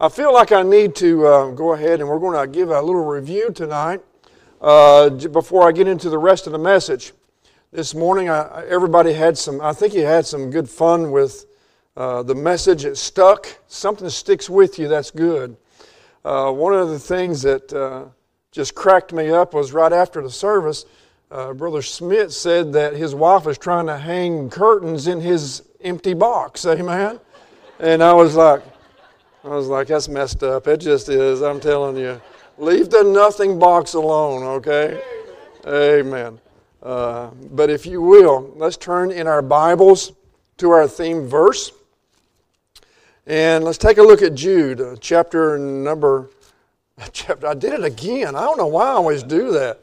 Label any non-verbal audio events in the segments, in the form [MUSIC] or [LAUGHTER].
I feel like I need to uh, go ahead and we're going to give a little review tonight uh, before I get into the rest of the message. This morning, I, everybody had some, I think you had some good fun with uh, the message. It stuck. Something sticks with you, that's good. Uh, one of the things that uh, just cracked me up was right after the service, uh, Brother Smith said that his wife was trying to hang curtains in his empty box. Amen. And I was like, I was like, that's messed up. It just is. I'm telling you. Leave the nothing box alone, okay? Amen. Uh, but if you will, let's turn in our Bibles to our theme verse. And let's take a look at Jude, uh, chapter number. [LAUGHS] Chapter, I did it again. I don't know why I always do that.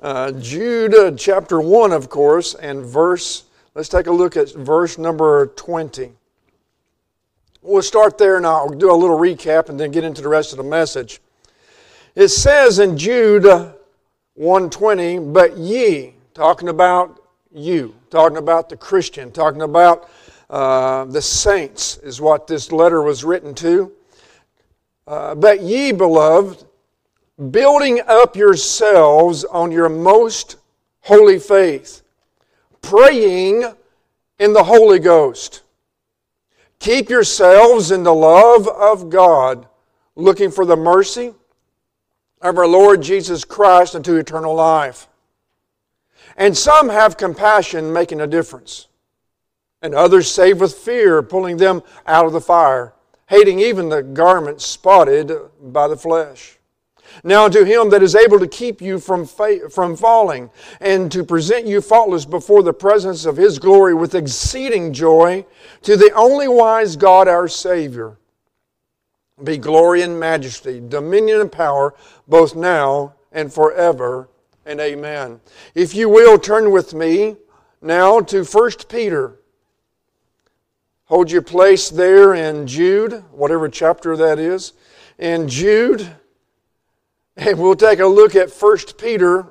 Uh, Jude, uh, chapter 1, of course, and verse, let's take a look at verse number 20. We'll start there and I'll do a little recap and then get into the rest of the message. It says in Jude 120, but ye, talking about you, talking about the Christian, talking about uh, the saints, is what this letter was written to. Uh, but ye, beloved, building up yourselves on your most holy faith, praying in the Holy Ghost Keep yourselves in the love of God, looking for the mercy of our Lord Jesus Christ unto eternal life. And some have compassion, making a difference. And others save with fear, pulling them out of the fire, hating even the garment spotted by the flesh. Now to him that is able to keep you from, fa- from falling and to present you faultless before the presence of his glory with exceeding joy, to the only wise God our Savior, be glory and majesty, dominion and power, both now and forever. And amen. If you will, turn with me now to 1 Peter. Hold your place there in Jude, whatever chapter that is. In Jude, and we'll take a look at 1 Peter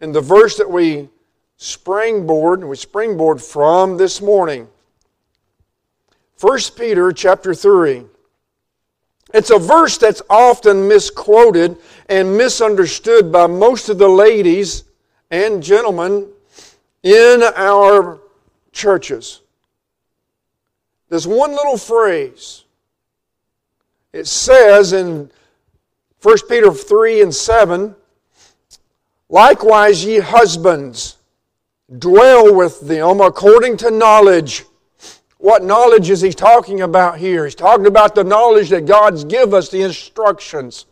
and the verse that we springboard, we springboard from this morning. 1 Peter chapter 3. It's a verse that's often misquoted and misunderstood by most of the ladies and gentlemen in our churches. There's one little phrase. It says in 1 Peter 3 and 7 Likewise, ye husbands, dwell with them according to knowledge. What knowledge is he talking about here? He's talking about the knowledge that God's give us, the instructions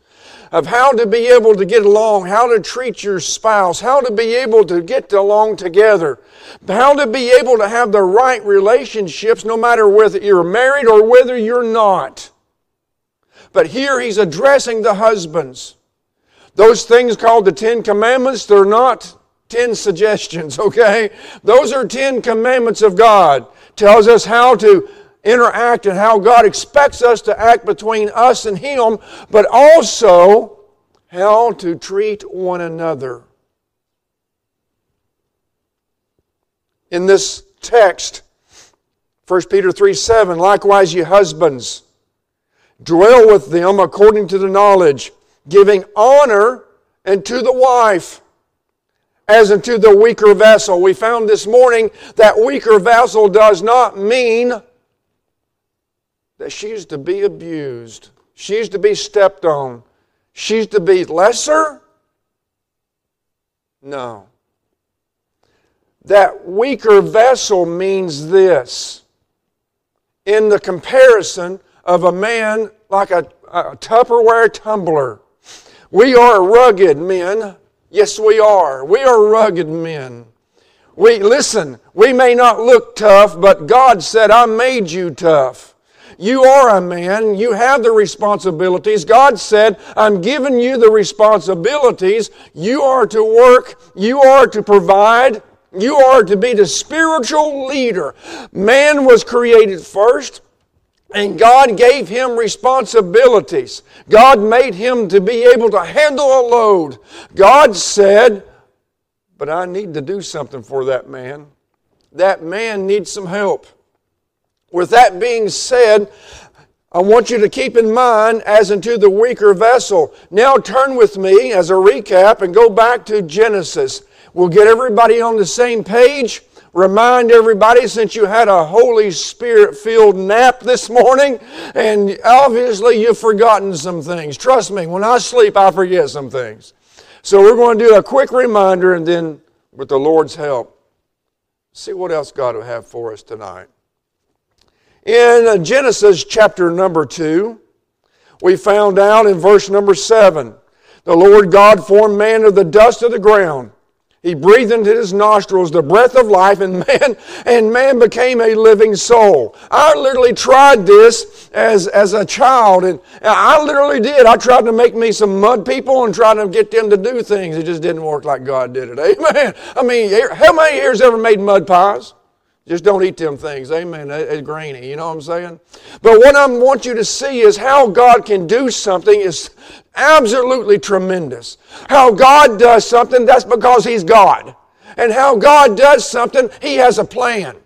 of how to be able to get along, how to treat your spouse, how to be able to get along together, how to be able to have the right relationships no matter whether you're married or whether you're not. But here he's addressing the husbands. Those things called the Ten Commandments, they're not ten suggestions, [LAUGHS] okay? Those are ten commandments of God. Tells us how to interact and how God expects us to act between us and Him, but also how to treat one another. In this text, 1 Peter 3 7, likewise, ye husbands, Dwell with them according to the knowledge, giving honor unto the wife as unto the weaker vessel. We found this morning that weaker vessel does not mean that she's to be abused, she's to be stepped on, she's to be lesser. No. That weaker vessel means this. In the comparison, of a man like a, a Tupperware tumbler. We are rugged men. Yes, we are. We are rugged men. We listen, we may not look tough, but God said, I made you tough. You are a man. You have the responsibilities. God said, I'm giving you the responsibilities. You are to work. You are to provide. You are to be the spiritual leader. Man was created first. And God gave him responsibilities. God made him to be able to handle a load. God said, But I need to do something for that man. That man needs some help. With that being said, I want you to keep in mind as into the weaker vessel. Now turn with me as a recap and go back to Genesis. We'll get everybody on the same page. Remind everybody since you had a Holy Spirit filled nap this morning, and obviously you've forgotten some things. Trust me, when I sleep, I forget some things. So we're going to do a quick reminder and then, with the Lord's help, see what else God will have for us tonight. In uh, Genesis chapter number 2, we found out in verse number 7 the Lord God formed man of the dust of the ground he breathed into his nostrils the breath of life, and [LAUGHS] man, and man became a living soul. I literally tried this as, as a child, and I literally did. I tried to make me some mud people and try to get them to do things. It just didn't work like God did it. [LAUGHS] Amen. I mean, how many years ever made mud pies? Just don't eat them things. Amen. It's grainy. You know what I'm saying? But what I want you to see is how God can do something is absolutely tremendous. How God does something, that's because He's God. And how God does something, He has a plan.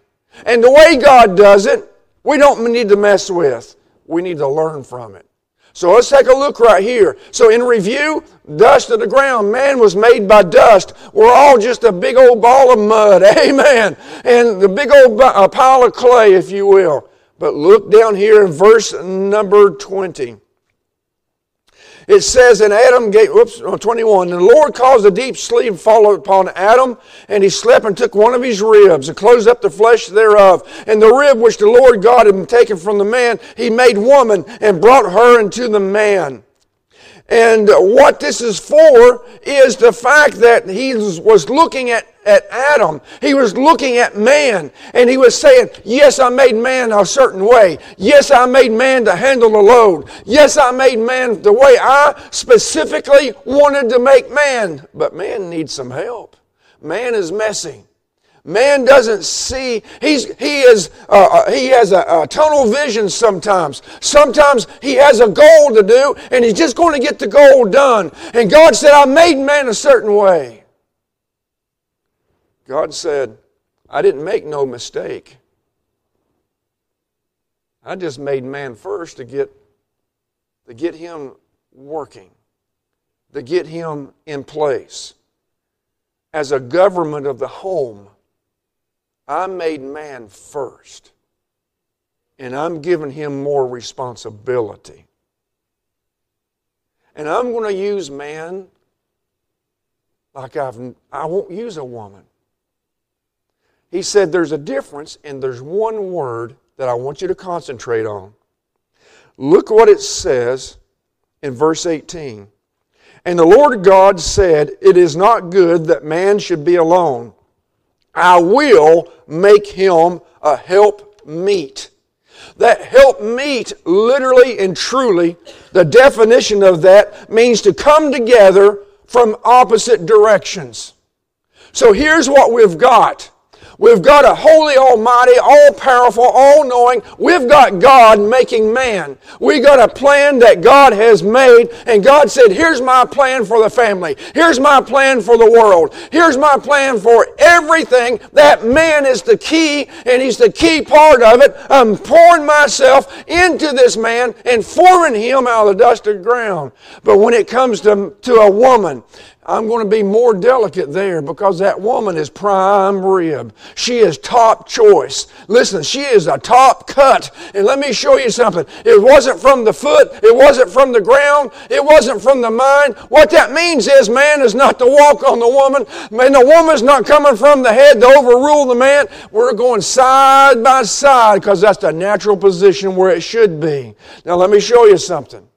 And the way God does it, we don't need to mess with. We need to learn from it. So let's take a look right here. So in review, dust of the ground. Man was made by dust. We're all just a big old ball of mud. [LAUGHS] Amen. And the big old pile of clay, if you will. But look down here in verse number 20. It says, and Adam whoops, uh, 21, and the Lord caused a deep sleep to fall upon Adam, and he slept and took one of his ribs and closed up the flesh thereof. And the rib which the Lord God had taken from the man, he made woman and brought her into the man. And what this is for is the fact that he was looking at, at Adam. He was looking at man. And he was saying, Yes, I made man a certain way. Yes, I made man to handle the load. Yes, I made man the way I specifically wanted to make man. But man needs some help. Man is messy. Man doesn't see. He's, he, is, uh, uh, he has a, a, tunnel vision sometimes. Sometimes he has a goal to do, and he's just going to get the goal done. And God said, I made man a certain way. God said, I didn't make no mistake. I just made man first to get, to get him working, to get him in place as a government of the home I made man first, and I'm giving him more responsibility. And I'm going to use man like I've, I won't use a woman. He said there's a difference, and there's one word that I want you to concentrate on. Look what it says in verse 18. And the Lord God said, It is not good that man should be alone. I will make him a help meet. That help meet, literally and truly, the definition of that means to come together from opposite directions. So here's what we've got We've got a holy, almighty, all powerful, all knowing. We've got God making man. We got a plan that God has made, and God said, Here's my plan for the family. Here's my plan for the world. Here's my plan for everything. That man is the key, and he's the key part of it. I'm pouring myself into this man and forming him out of the dust of the ground. But when it comes to, to a woman, I'm going to be more delicate there because that woman is prime rib. She is top choice. Listen, she is a top cut. And let me show you something. It wasn't from the foot. It wasn't from the ground. It wasn't from the mind. What that means is man is not to walk on the woman. And the woman's not coming from the head to overrule the man. We're going side by side because that's the natural position where it should be. Now let me show you something.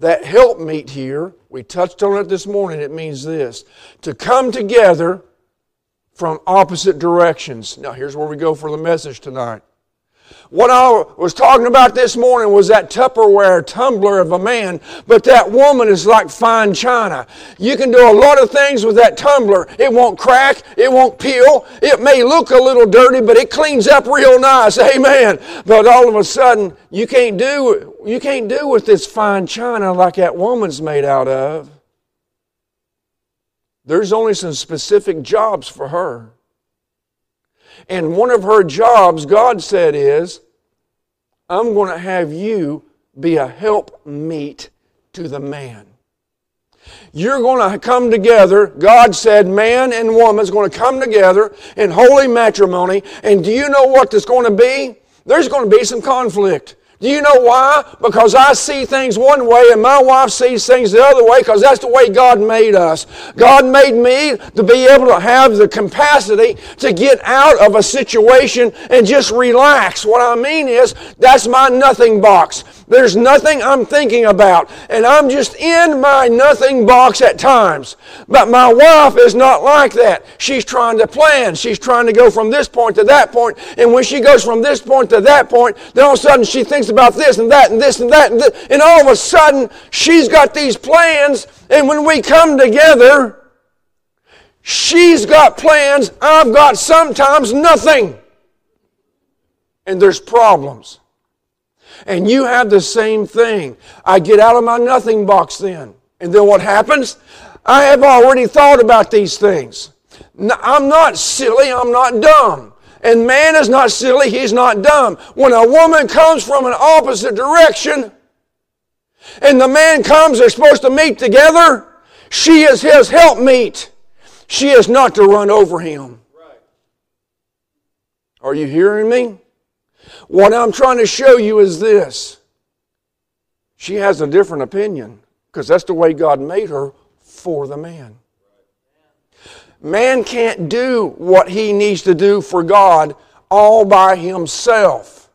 That help meet here, we touched on it this morning, it means this to come together from opposite directions. Now, here's where we go for the message tonight. What I was talking about this morning was that Tupperware tumbler of a man, but that woman is like fine china. You can do a lot of things with that tumbler. It won't crack, it won't peel, it may look a little dirty, but it cleans up real nice. [LAUGHS] Amen. But all of a sudden, you can't do you can't do with this fine china like that woman's made out of. There's only some specific jobs for her. And one of her jobs, God said, is I'm going to have you be a help meet to the man. You're going to come together. God said man and woman is going to come together in holy matrimony. And do you know what there's going to be? There's going to be some conflict. Do you know why? Because I see things one way and my wife sees things the other way because that's the way God made us. God made me to be able to have the capacity to get out of a situation and just relax. What I mean is, that's my nothing box. There's nothing I'm thinking about. And I'm just in my nothing box at times. But my wife is not like that. She's trying to plan. She's trying to go from this point to that point. And when she goes from this point to that point, then all of a sudden she thinks about this and that and this and that. And, and all of a sudden she's got these plans. And when we come together, she's got plans. I've got sometimes nothing. And there's problems. And you have the same thing. I get out of my nothing box then. And then what happens? I have already thought about these things. I'm not silly, I'm not dumb. And man is not silly, he's not dumb. When a woman comes from an opposite direction and the man comes, they're supposed to meet together, she is his helpmeet. She is not to run over him. Are you hearing me? What I'm trying to show you is this. She has a different opinion because that's the way God made her for the man. Man can't do what he needs to do for God all by himself.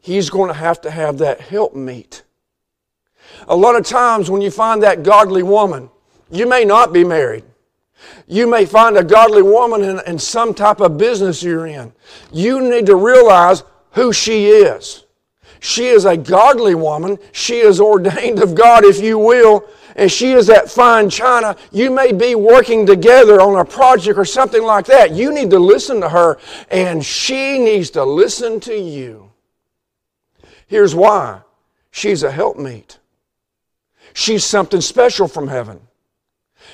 He's going to have to have that helpmeet. A lot of times when you find that godly woman, you may not be married. You may find a godly woman in, in some type of business you're in. You need to realize who she is. She is a godly woman. She is ordained of God, if you will, and she is that fine china. You may be working together on a project or something like that. You need to listen to her, and she needs to listen to you. Here's why she's a helpmeet, she's something special from heaven.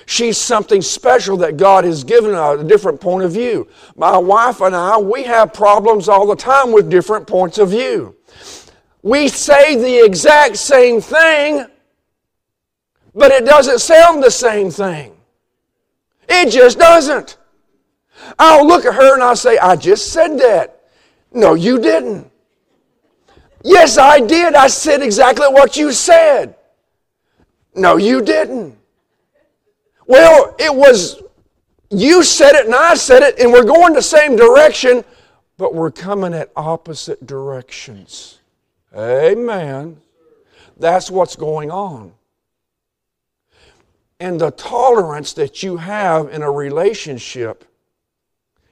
She's something special that God has given a different point of view. My wife and I, we have problems all the time with different points of view. We say the exact same thing, but it doesn't sound the same thing. It just doesn't. I'll look at her and I'll say, I just said that. No, you didn't. Yes, I did. I said exactly what you said. No, you didn't. Well, it was you said it and I said it, and we're going the same direction, but we're coming at opposite directions. Amen. That's what's going on. And the tolerance that you have in a relationship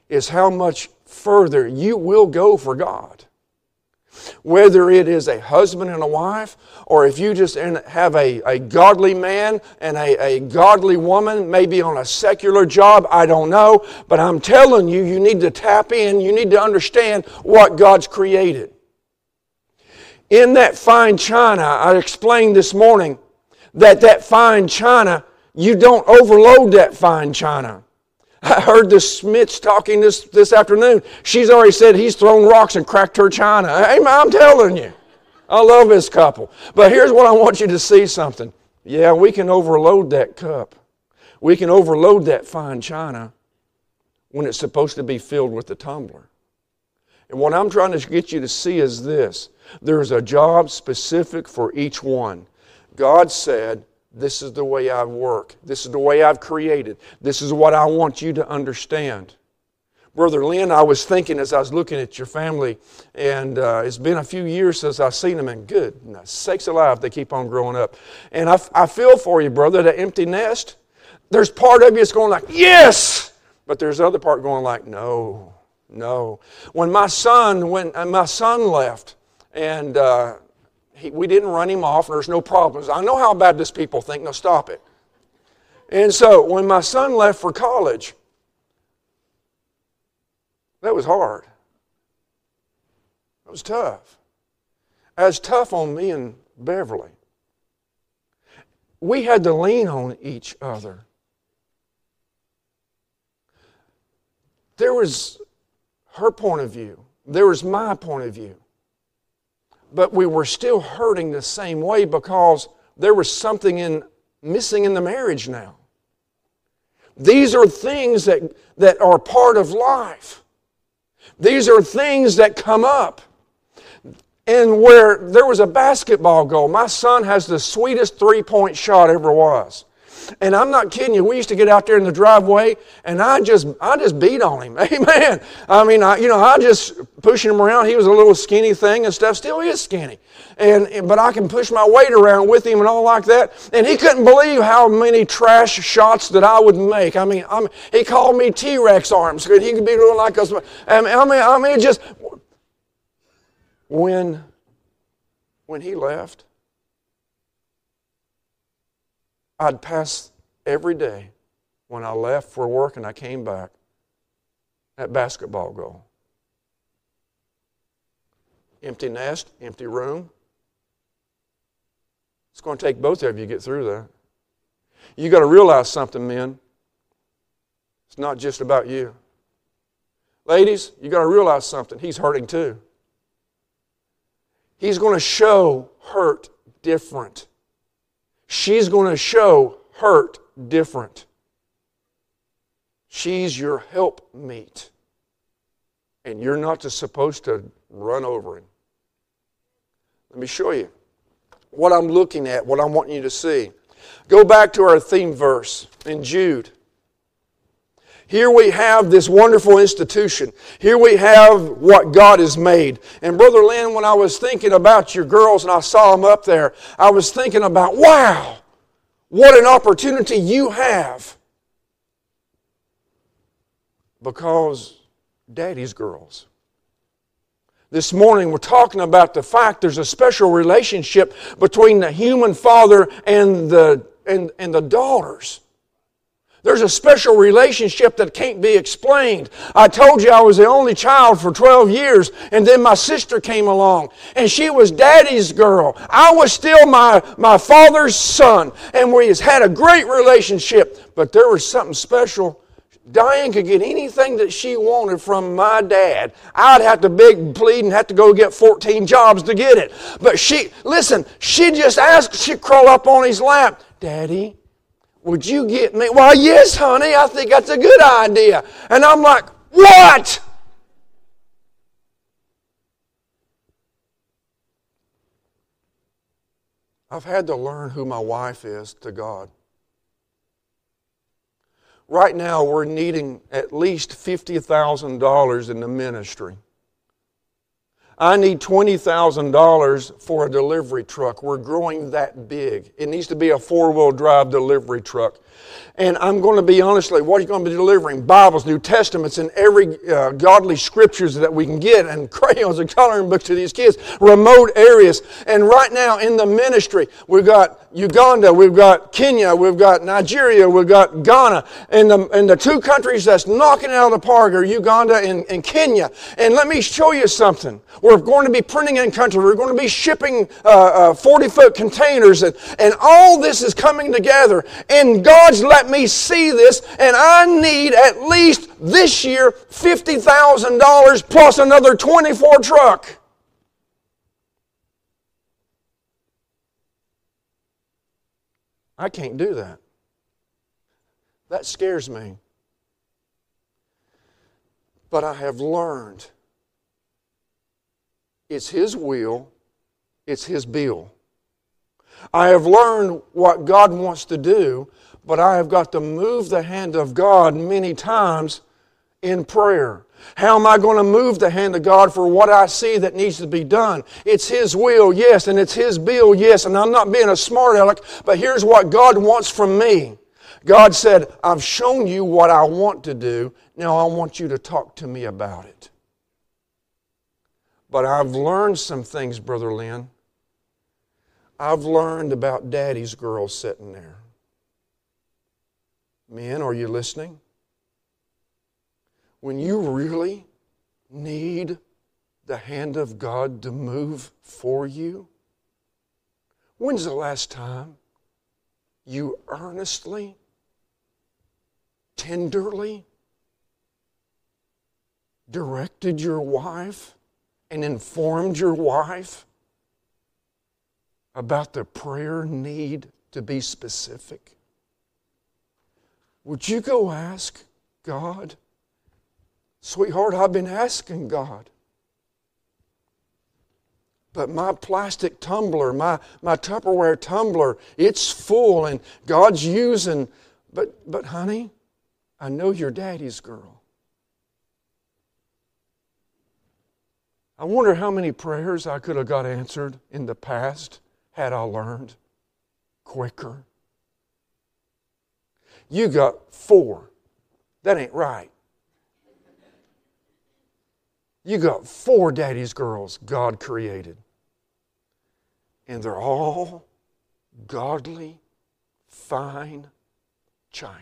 is how much further you will go for God. Whether it is a husband and a wife, or if you just have a, a godly man and a, a godly woman, maybe on a secular job, I don't know. But I'm telling you, you need to tap in, you need to understand what God's created. In that fine china, I explained this morning that that fine china, you don't overload that fine china. I heard the Smiths talking this, this afternoon. She's already said he's thrown rocks and cracked her china. Hey, I'm telling you. I love this couple. But here's what I want you to see something. Yeah, we can overload that cup. We can overload that fine china when it's supposed to be filled with the tumbler. And what I'm trying to get you to see is this there's a job specific for each one. God said, this is the way I work. This is the way I've created. This is what I want you to understand. Brother Lynn, I was thinking as I was looking at your family, and uh, it's been a few years since I've seen them, and good, sakes alive, they keep on growing up. And I, I feel for you, brother, that empty nest. There's part of you that's going like, yes! But there's other part going like, no, no. When my son, when uh, my son left, and uh, he, we didn't run him off, and there's no problems. I know how bad Baptist people think, no, stop it. And so when my son left for college, that was hard. It was tough. Was tough on me and Beverly. We had to lean on each other. There was her point of view, there was my point of view. But we were still hurting the same way because there was something in, missing in the marriage now. These are things that, that are part of life. These are things that come up. And where there was a basketball goal, my son has the sweetest three point shot ever was. And I'm not kidding you. We used to get out there in the driveway, and I just, I just beat on him. [LAUGHS] Amen. I mean, I, you know, I just pushing him around. He was a little skinny thing and stuff. Still is skinny, and but I can push my weight around with him and all like that. And he couldn't believe how many trash shots that I would make. I mean, I'm, he called me T-Rex arms. He could be doing like us. I mean, I mean, I mean, just when when he left I'd pass every day when I left for work and I came back at basketball goal. Empty nest, empty room. It's going to take both of you to get through that. You got to realize something, men. It's not just about you. Ladies, you got to realize something. He's hurting too. He's going to show hurt different she's going to show hurt different. She's your helpmeet. And you're not just supposed to run over him. Let me show you what I'm looking at, what I'm wanting you to see. Go back to our theme verse in Jude. Here we have this wonderful institution. Here we have what God has made. And Brother Lynn, when I was thinking about your girls and I saw them up there, I was thinking about, wow, what an opportunity you have. Because daddy's girls. This morning we're talking about the fact there's a special relationship between the human father and the, and, and the daughters. There's a special relationship that can't be explained. I told you I was the only child for 12 years, and then my sister came along, and she was daddy's girl. I was still my, my father's son, and we had a great relationship, but there was something special. Diane could get anything that she wanted from my dad. I'd have to beg, and plead, and have to go get 14 jobs to get it. But she, listen, she just asked, she'd crawl up on his lap, Daddy, would you get me? Why, yes, honey, I think that's a good idea. And I'm like, What? I've had to learn who my wife is to God. Right now, we're needing at least $50,000 in the ministry. I need $20,000 for a delivery truck. We're growing that big. It needs to be a four wheel drive delivery truck. And I'm going to be honestly, what are you going to be delivering? Bibles, New Testaments, and every uh, godly scriptures that we can get, and [LAUGHS] crayons and coloring books to these kids, remote areas. And right now in the ministry, we've got Uganda, we've got Kenya, we've got Nigeria, we've got Ghana. And the, and the two countries that's knocking it out of the park are Uganda and, and Kenya. And let me show you something. We're going to be printing in country. We're going to be shipping 40 uh, uh, containers. And, and all this is coming together. And God's let me see this. And I need at least this year $50,000 plus another 24 truck. I can't do that. That scares me. But I have learned it's His will, it's His bill. I have learned what God wants to do, but I have got to move the hand of God many times in prayer. How am I going to move the hand of God for what I see that needs to be done? It's His will, yes, and it's His bill, yes, and I'm not being a smart aleck, but here's what God wants from me. God said, I've shown you what I want to do. Now I want you to talk to me about it. But I've learned some things, Brother Lynn. I've learned about daddy's girl sitting there. Men, are you listening? When you really need the hand of God to move for you? When's the last time you earnestly, tenderly directed your wife and informed your wife about the prayer need to be specific? Would you go ask God? Sweetheart, I've been asking God. But my plastic tumbler, my, my Tupperware tumbler, it's full and God's using. But, but honey, I know you're daddy's girl. I wonder how many prayers I could have got answered in the past had I learned quicker. You got four. That ain't right. You got four daddy's girls God created. And they're all godly, fine china.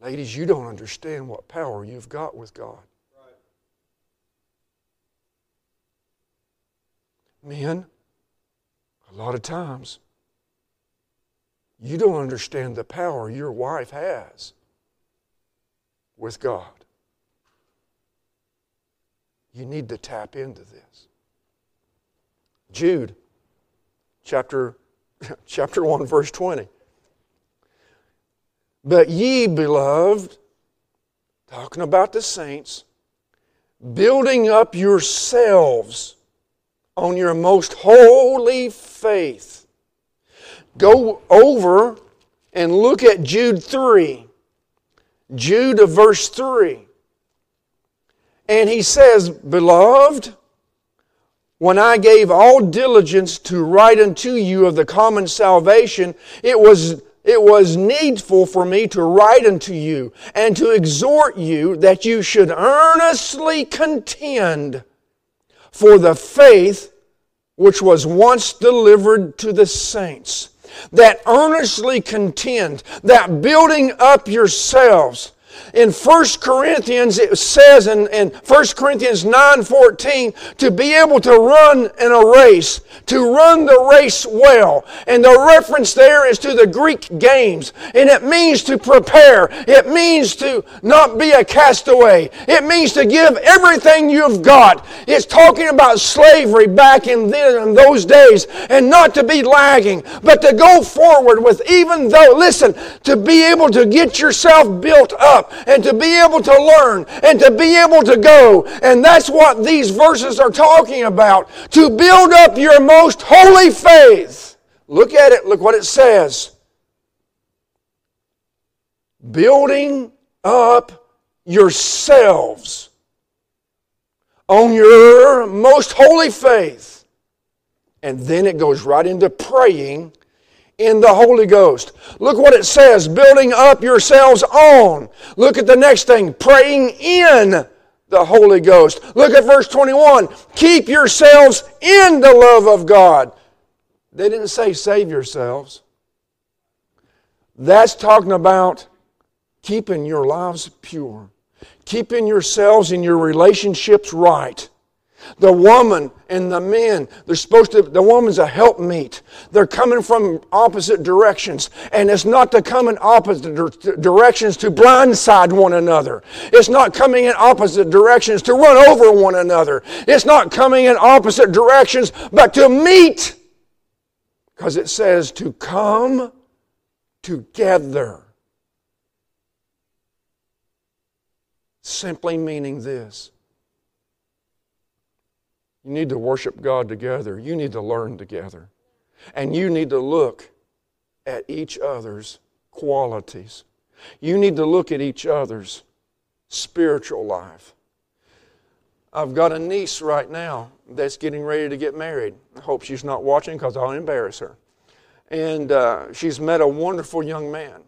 Ladies, you don't understand what power you've got with God. Men, a lot of times, you don't understand the power your wife has with God. You need to tap into this. Jude, chapter, [LAUGHS] chapter 1, verse 20. But ye, beloved, talking about the saints, building up yourselves on your most holy faith. Go over and look at Jude 3. Jude verse 3. And he says, Beloved, when I gave all diligence to write unto you of the common salvation, it was, it was needful for me to write unto you and to exhort you that you should earnestly contend for the faith which was once delivered to the saints. That earnestly contend, that building up yourselves in 1 Corinthians, it says in, in 1 Corinthians 9.14, to be able to run in a race, to run the race well. And the reference there is to the Greek games. And it means to prepare. It means to not be a castaway. It means to give everything you've got. It's talking about slavery back in, in those days and not to be lagging, but to go forward with even though, listen, to be able to get yourself built up and to be able to learn and to be able to go. And that's what these verses are talking about. To build up your most holy faith. Look at it, look what it says. Building up yourselves on your most holy faith. And then it goes right into praying in the Holy Ghost. Look what it says building up yourselves on. Look at the next thing praying in the Holy Ghost. Look at verse 21 keep yourselves in the love of God. They didn't say save yourselves. That's talking about keeping your lives pure, keeping yourselves and your relationships right. The woman and the men, they're supposed to, the woman's a helpmeet. They're coming from opposite directions. And it's not to come in opposite directions to blindside one another. It's not coming in opposite directions to run over one another. It's not coming in opposite directions, but to meet. Because it says to come together. Simply meaning this you need to worship God together. You need to learn together. And you need to look at each other's qualities. You need to look at each other's spiritual life. I've got a niece right now that's getting ready to get married. I hope she's not watching because I'll embarrass her. And uh, she's met a wonderful young man.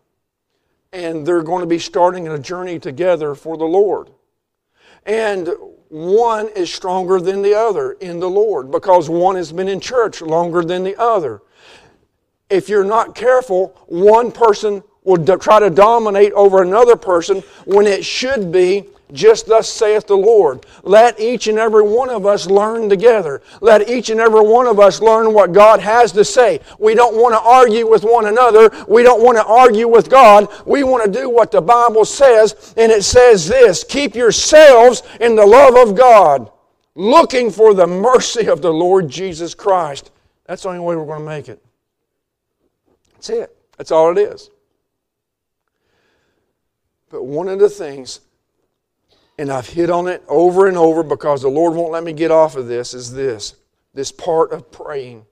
And they're going to be starting a journey together for the Lord. And one is stronger than the other in the Lord because one has been in church longer than the other. If you're not careful, one person will try to dominate over another person when it should be just thus saith the Lord. Let each and every one of us learn together. Let each and every one of us learn what God has to say. We don't want to argue with one another. We don't want to argue with God. We want to do what the Bible says, and it says this Keep yourselves in the love of God. looking for the mercy of the Lord Jesus Christ. That's the only way we're going to make it. That's it. That's all it is. But one of the things, and I've hit on it over and over because the Lord won't let me get off of this, is this this part of praying.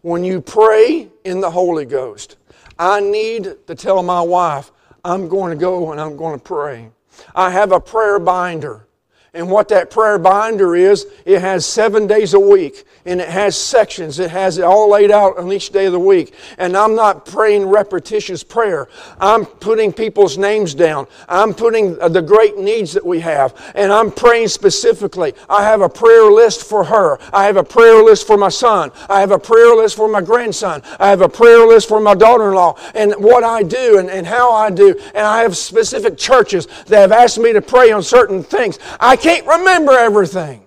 When you pray in the Holy Ghost, I need to tell my wife, I'm going to go and I'm going to pray. I have a prayer binder. And what that prayer binder is, it has seven days a week and it has sections. It has it all laid out on each day of the week. And I'm not praying repetitious prayer. I'm putting people's names down. I'm putting uh, the great needs that we have. And I'm praying specifically. I have a prayer list for her. I have a prayer list for my son. I have a prayer list for my grandson. I have a prayer list for my daughter in law. And what I do and, and how I do. And I have specific churches that have asked me to pray on certain things. I can't remember everything.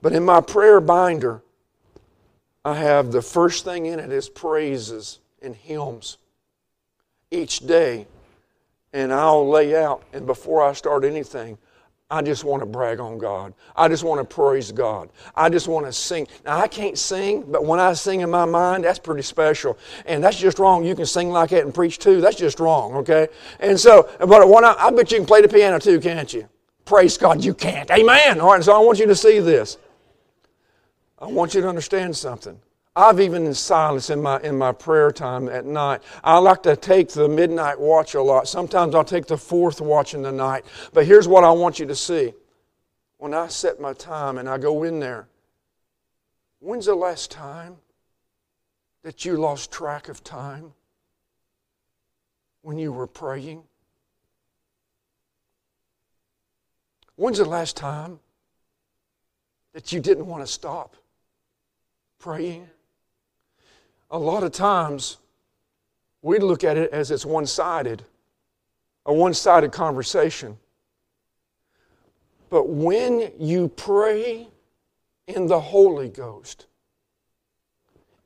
But in my prayer binder, I have the first thing in it is praises and hymns each day. And I'll lay out, and before I start anything, I just want to brag on God. I just want to praise God. I just want to sing. Now, I can't sing, but when I sing in my mind, that's pretty special. And that's just wrong. You can sing like that and preach too. That's just wrong, okay? And so, but when I, I bet you can play the piano too, can't you? Praise God, you can't. Amen. All right, so I want you to see this. I want you to understand something. I've even in silence in my, in my prayer time at night. I like to take the midnight watch a lot. Sometimes I'll take the fourth watch in the night. But here's what I want you to see. When I set my time and I go in there, when's the last time that you lost track of time when you were praying? When's the last time that you didn't want to stop praying? A lot of times, we look at it as it's one sided, a one sided conversation. But when you pray in the Holy Ghost,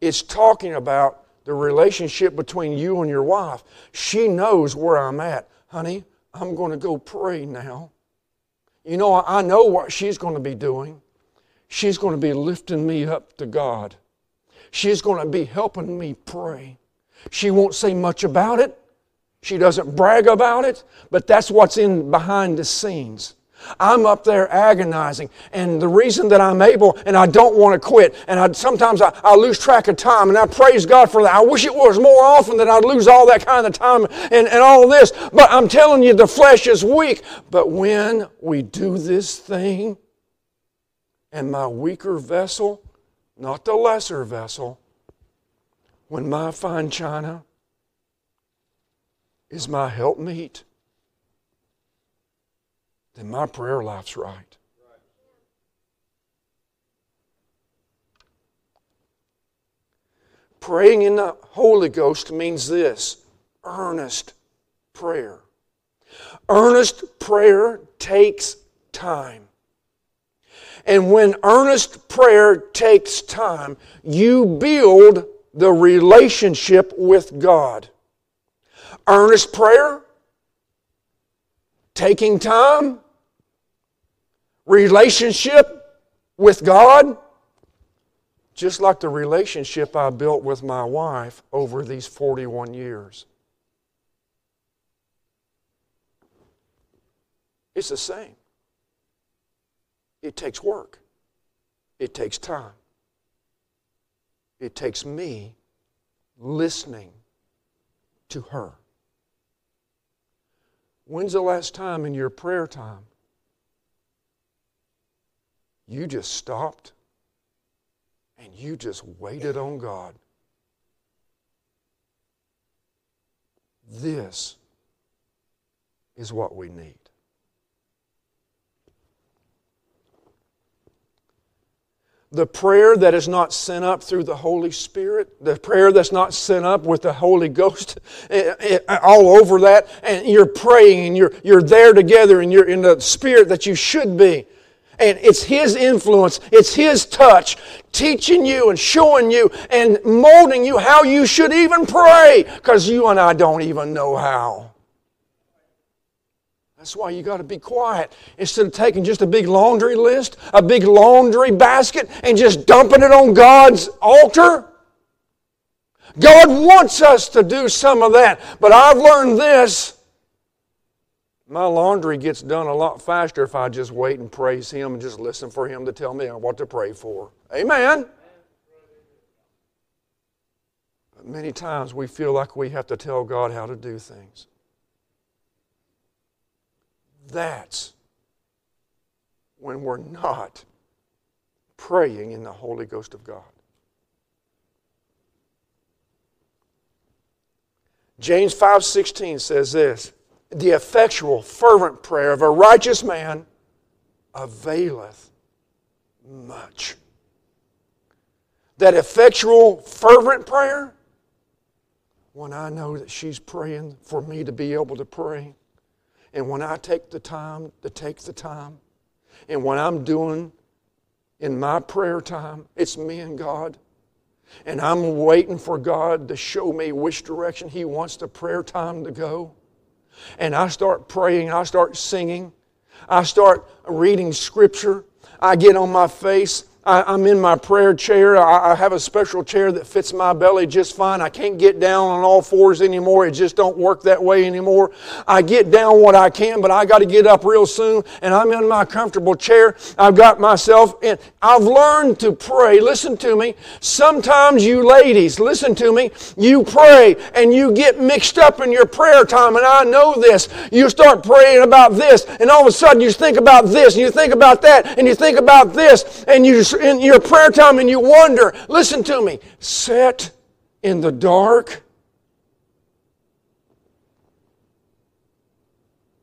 it's talking about the relationship between you and your wife. She knows where I'm at. Honey, I'm going to go pray now. You know, I know what she's going to be doing. She's going to be lifting me up to God. She's going to be helping me pray. She won't say much about it. She doesn't brag about it, but that's what's in behind the scenes. I'm up there agonizing. And the reason that I'm able and I don't want to quit, and I, sometimes I, I lose track of time, and I praise God for that. I wish it was more often that I'd lose all that kind of time and, and all this. But I'm telling you, the flesh is weak. But when we do this thing, and my weaker vessel, not the lesser vessel, when my fine china is my helpmeet, then my prayer life's right. Praying in the Holy Ghost means this earnest prayer. Earnest prayer takes time. And when earnest prayer takes time, you build the relationship with God. Earnest prayer, taking time, relationship with God, just like the relationship I built with my wife over these 41 years. It's the same. It takes work, it takes time, it takes me listening to her. When's the last time in your prayer time you just stopped and you just waited on God. This is what we need. The prayer that is not sent up through the Holy Spirit, the prayer that's not sent up with the Holy Ghost [LAUGHS] eh, eh, all over that, and you're praying and you're, you're there together and you're in the Spirit that you should be. And it's His influence, it's His touch teaching you and showing you and molding you how you should even pray because you and I don't even know how. That's why you got to be quiet. Instead of taking just a big laundry list, a big laundry basket, and just dumping it on God's altar. God wants us to do some of that. But I've learned this. My laundry gets done a lot faster if I just wait and praise Him and just listen for Him to tell me what to pray for. Amen. But many times we feel like we have to tell God how to do things. That's when we're not praying in the Holy Ghost of God. James 5:16 says this, the effectual fervent prayer of a righteous man availeth much. That effectual fervent prayer when I know that she's praying for me to be able to pray and when I take the time to take the time, and when I'm doing in my prayer time, it's me and God. And I'm waiting for God to show me which direction He wants the prayer time to go. And I start praying, I start singing, I start reading Scripture, I get on my face, I, am in my prayer chair. I, I, have a special chair that fits my belly just fine. I can't get down on all fours anymore. It just don't work that way anymore. I get down what I can, but I got to get up real soon. And I'm in my comfortable chair. I've got myself in. I've learned to pray. Listen to me. Sometimes you ladies, listen to me. You pray and you get mixed up in your prayer time. And I know this. You start praying about this, and all of a sudden you think about this, and you think about that, and you think about this, and you in your prayer time and you wonder, listen to me, sit in the dark,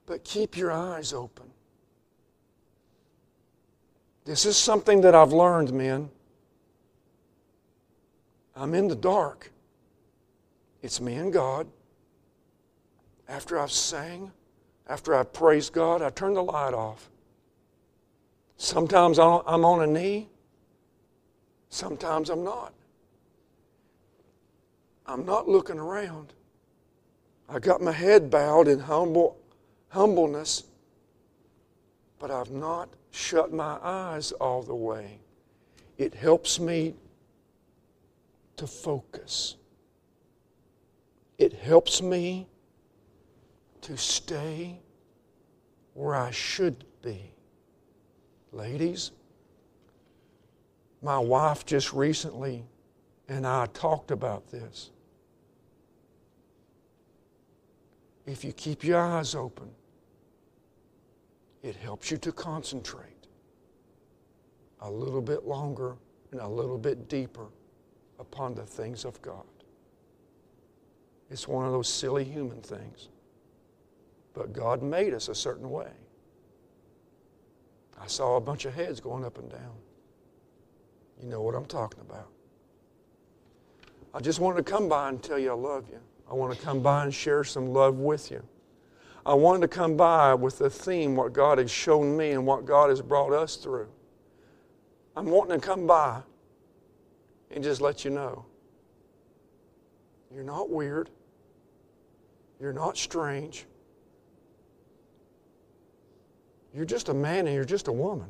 but keep your eyes open. This is something that I've learned, men. I'm in the dark. It's me and God. After I've sang, after I've praised God, I turn the light off. Sometimes I'm on a knee. Sometimes I'm not. I'm not looking around. I got my head bowed in humble humbleness, but I've not shut my eyes all the way. It helps me to focus. It helps me to stay where I should be. Ladies, my wife just recently and I talked about this. If you keep your eyes open, it helps you to concentrate a little bit longer and a little bit deeper upon the things of God. It's one of those silly human things. But God made us a certain way. I saw a bunch of heads going up and down. You know what I'm talking about. I just wanted to come by and tell you I love you. I want to come by and share some love with you. I wanted to come by with the theme, what God has shown me and what God has brought us through. I'm wanting to come by and just let you know you're not weird, you're not strange, you're just a man and you're just a woman.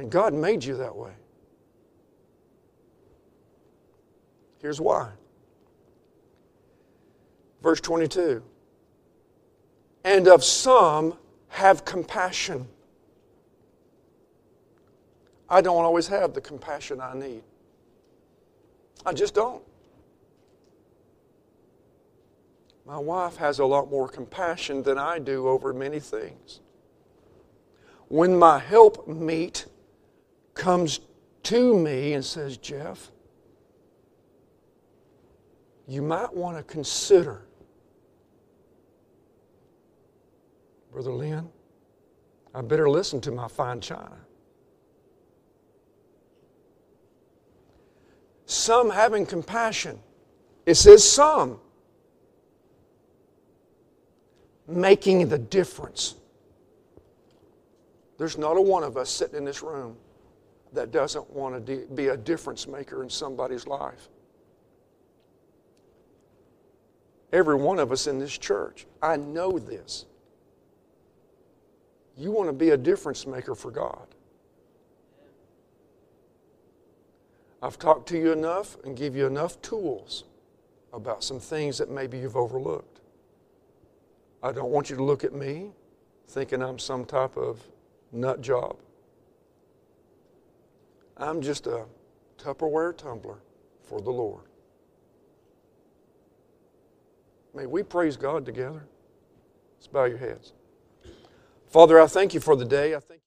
And God made you that way. Here's why. Verse 22 And of some have compassion. I don't always have the compassion I need. I just don't. My wife has a lot more compassion than I do over many things. When my help meet comes to me and says, Jeff, you might want to consider, Brother Lynn, I better listen to my fine china. Some having compassion. It says some making the difference. There's not a one of us sitting in this room that doesn't want to be a difference maker in somebody's life. Every one of us in this church. I know this. You want to be a difference maker for God. I've talked to you enough and give you enough tools about some things that maybe you've overlooked. I don't want you to look at me thinking I'm some type of nut job. I'm just a Tupperware tumbler for the Lord. May we praise God together. Let's bow your heads. Father, I thank you for the day. I thank